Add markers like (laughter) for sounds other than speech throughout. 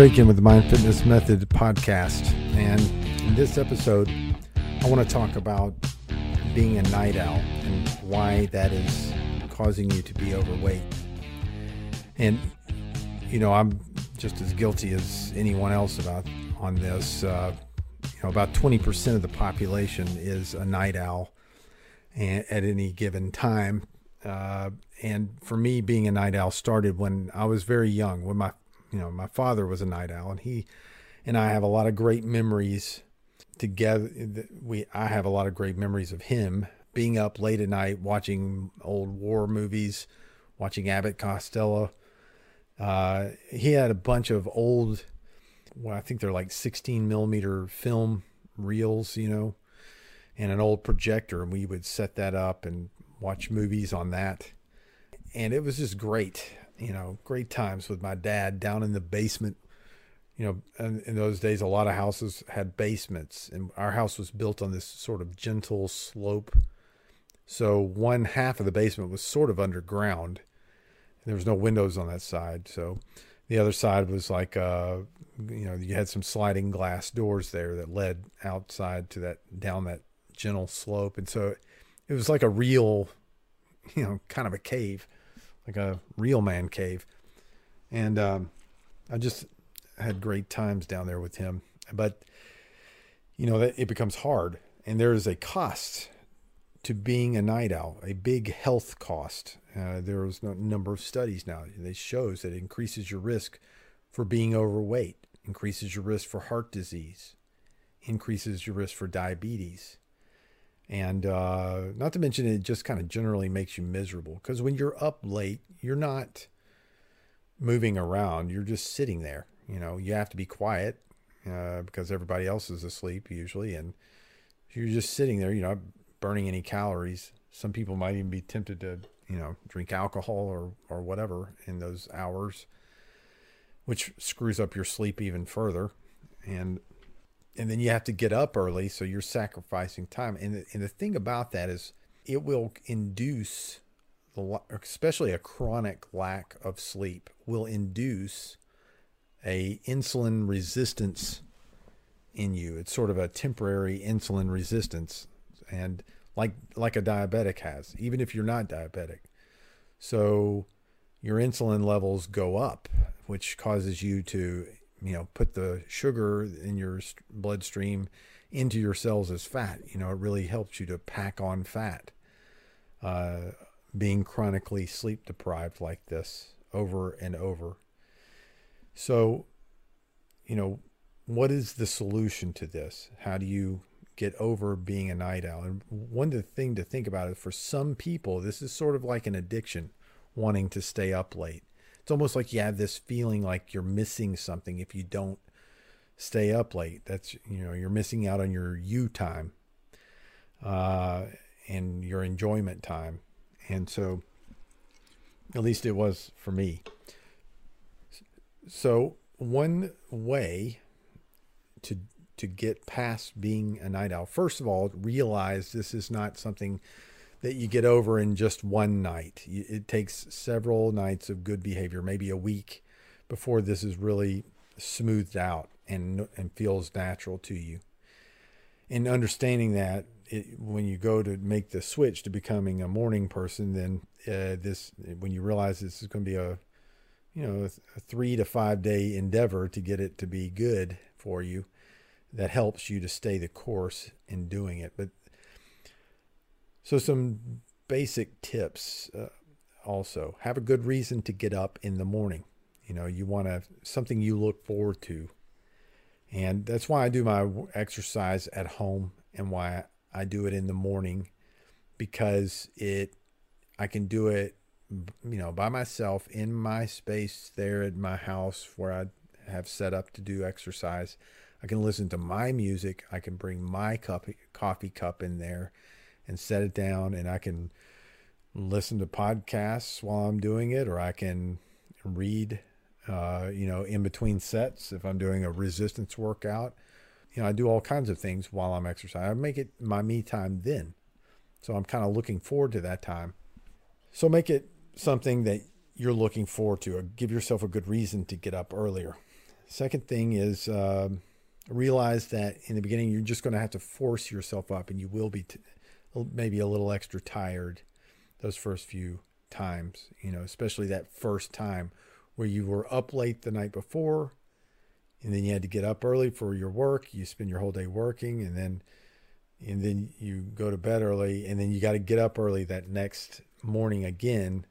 Draken with the Mind Fitness Method podcast. And in this episode, I want to talk about being a night owl and why that is causing you to be overweight. And, you know, I'm just as guilty as anyone else about on this. Uh, you know, about 20% of the population is a night owl at any given time. Uh, and for me, being a night owl started when I was very young, when my you know, my father was a night owl, and he and I have a lot of great memories together. We I have a lot of great memories of him being up late at night watching old war movies, watching Abbott Costello. Uh, he had a bunch of old, well, I think they're like 16 millimeter film reels, you know, and an old projector, and we would set that up and watch movies on that. And it was just great you know, great times with my dad down in the basement. You know, in, in those days, a lot of houses had basements, and our house was built on this sort of gentle slope. So one half of the basement was sort of underground. And there was no windows on that side, so the other side was like, uh, you know, you had some sliding glass doors there that led outside to that down that gentle slope, and so it was like a real, you know, kind of a cave like a real man cave. And um, I just had great times down there with him. But, you know, it becomes hard. And there is a cost to being a night owl, a big health cost. Uh, a number of studies now that shows that it increases your risk for being overweight, increases your risk for heart disease, increases your risk for diabetes, and uh, not to mention it just kind of generally makes you miserable because when you're up late you're not moving around you're just sitting there you know? You have to be quiet uh, because everybody else is asleep usually and you're just sitting there you're not burning any calories. Some people might even be tempted to you know drink alcohol or or whatever in those hours which screws up your sleep even further. And and then you have to get up early, so you're sacrificing time. And the, and the thing about that is, it will induce the especially a chronic lack of sleep will induce a insulin resistance in you. It's sort of a temporary insulin resistance, and like like a diabetic has, even if you're not diabetic. So your insulin levels go up, which causes you to you know put the sugar in your bloodstream into your cells as fat. You know it really helps you to pack on fat. Uh, being chronically sleep deprived like this over and over. So you know what is the solution to this? How do you get over being a night owl? And one thing to think about is for some people this is sort of like an addiction wanting to stay up late it's almost like you have this feeling like you're missing something if you don't stay up late. That's you know you're missing out on your you time, uh, and your enjoyment time, and so at least it was for me. So one way to to get past being a night owl, first of all, realize this is not something that you get over in just one night. It takes several nights of good behavior, maybe a week, before this is really smoothed out and and feels natural to you. And understanding that it, when you go to make the switch to becoming a morning person, then uh, this when you realize this is going to be a you know a three to five day endeavor to get it to be good for you, that helps you to stay the course in doing it. But so, some basic tips uh, also have a good reason to get up in the morning. You know, you want to something you look forward to. And that's why I do my exercise at home and why I do it in the morning because it I can do it you know by myself in my space there at my house where I have set up to do exercise. I can listen to my music. I can bring my cup, coffee cup in there and set it down and I can listen to podcasts while I'm doing it or I can read uh, you know in between sets if I'm doing a resistance workout. You know I do all kinds of things while I'm exercising. I make it my me time then. So I'm kind of looking forward to that time. So make it something that you're looking forward to or give yourself a good reason to get up earlier. Second thing is uh, realize that in the beginning you're just going to have to force yourself up, and you will be t- maybe a little extra tired those first few times. You know, especially that first time where you were up late the night before, and then you had to get up early for your work. You spend your whole day working, and then and then you go to bed early, and then you got to get up early that next morning again.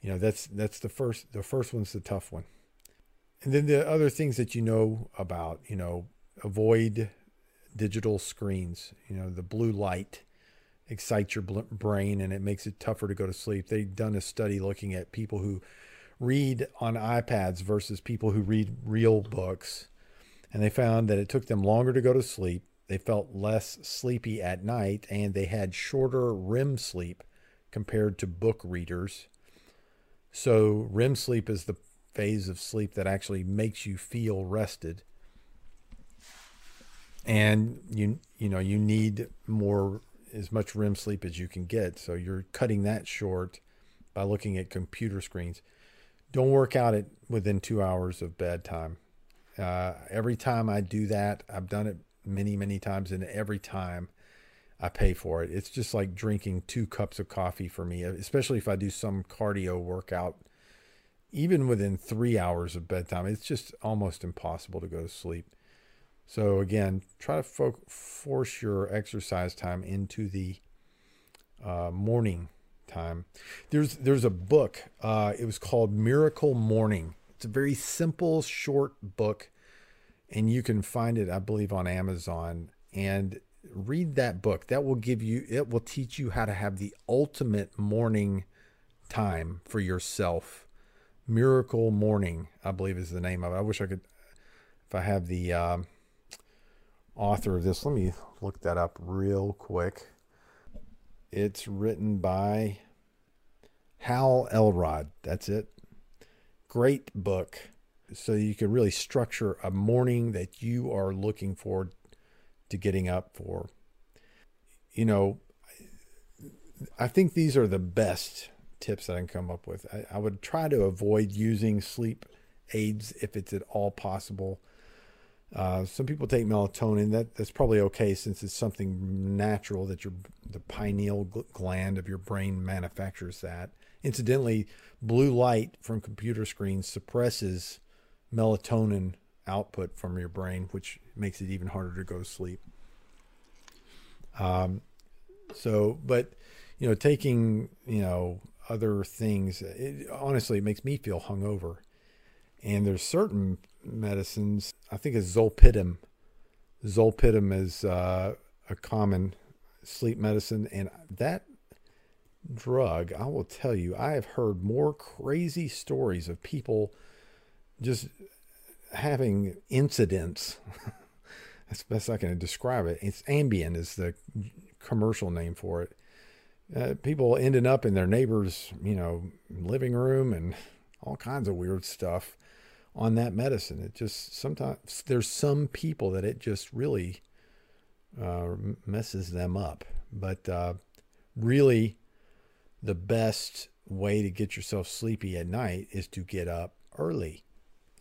You know, that's that's the first the first one's the tough one. And then the other things that you know about, you know, avoid digital screens. You know, the blue light excites your brain and it makes it tougher to go to sleep. They've done a study looking at people who read on iPads versus people who read real books. And they found that it took them longer to go to sleep. They felt less sleepy at night and they had shorter REM sleep compared to book readers. So, REM sleep is the phase of sleep that actually makes you feel rested. And you you know, you need more as much REM sleep as you can get. So you're cutting that short by looking at computer screens. Don't work out it within two hours of bedtime. Uh, every time I do that, I've done it many, many times, and every time I pay for it. It's just like drinking two cups of coffee for me, especially if I do some cardio workout even within three hours of bedtime, it's just almost impossible to go to sleep. So again, try to fo- force your exercise time into the uh, morning time. There's there's a book. Uh, it was called Miracle Morning. It's a very simple, short book, and you can find it, I believe, on Amazon. And read that book. That will give you. It will teach you how to have the ultimate morning time for yourself Miracle Morning, I believe is the name of it. I wish I could, if I have the uh, author of this, let me look that up real quick. It's written by Hal Elrod. That's it. Great book. So you can really structure a morning that you are looking forward to getting up for. You know, I think these are the best tips that I can come up with. I, I would try to avoid using sleep aids if it's at all possible. Uh, some people take melatonin. That that's probably okay since it's something natural that your the pineal gland of your brain manufactures that. Incidentally, blue light from computer screens suppresses melatonin output from your brain, which makes it even harder to go to sleep. Um, so, but you know, taking you know other things. It, honestly, it makes me feel hungover. And there's certain medicines. I think it's zolpidem. Zolpidem is uh, a common sleep medicine, and that drug, I will tell you, I have heard more crazy stories of people just having incidents. (laughs) That's best I can describe it. It's Ambien is the commercial name for it uh, people ending up in their neighbor's, you know, living room and all kinds of weird stuff on that medicine. It just sometimes there's some people that it just really uh, messes them up. But uh, really, the best way to get yourself sleepy at night is to get up early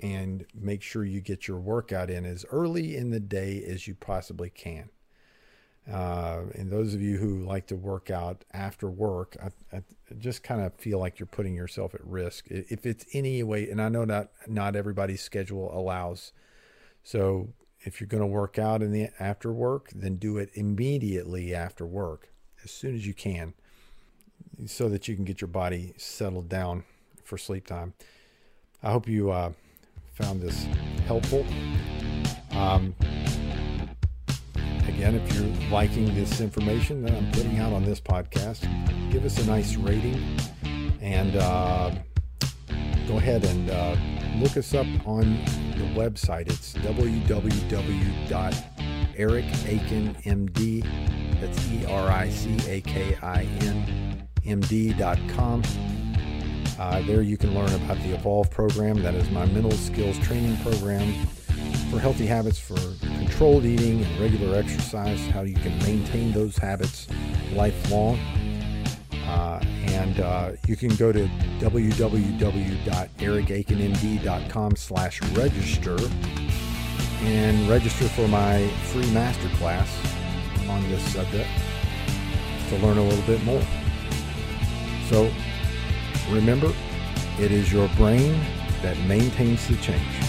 and make sure you get your workout in as early in the day as you possibly can. Uh, and those of you who like to work out after work, I, I just kind of feel like you're putting yourself at risk. If it's any way, and I know not not everybody's schedule allows. So if you're going to work out in the after work, then do it immediately after work, as soon as you can, so that you can get your body settled down for sleep time. I hope you uh, found this helpful. Um, Again, if you're liking this information that I'm putting out on this podcast, give us a nice rating and uh, go ahead and uh, look us up on the website. It's www.ericakinmd. That's E R I C A K I N M D.com. Uh, there you can learn about the Evolve program. That is my mental skills training program for healthy habits for controlled eating and regular exercise, how you can maintain those habits lifelong. Uh, and uh, you can go to www.ericakinmd.com slash register and register for my free masterclass on this subject to learn a little bit more. So remember, it is your brain that maintains the change.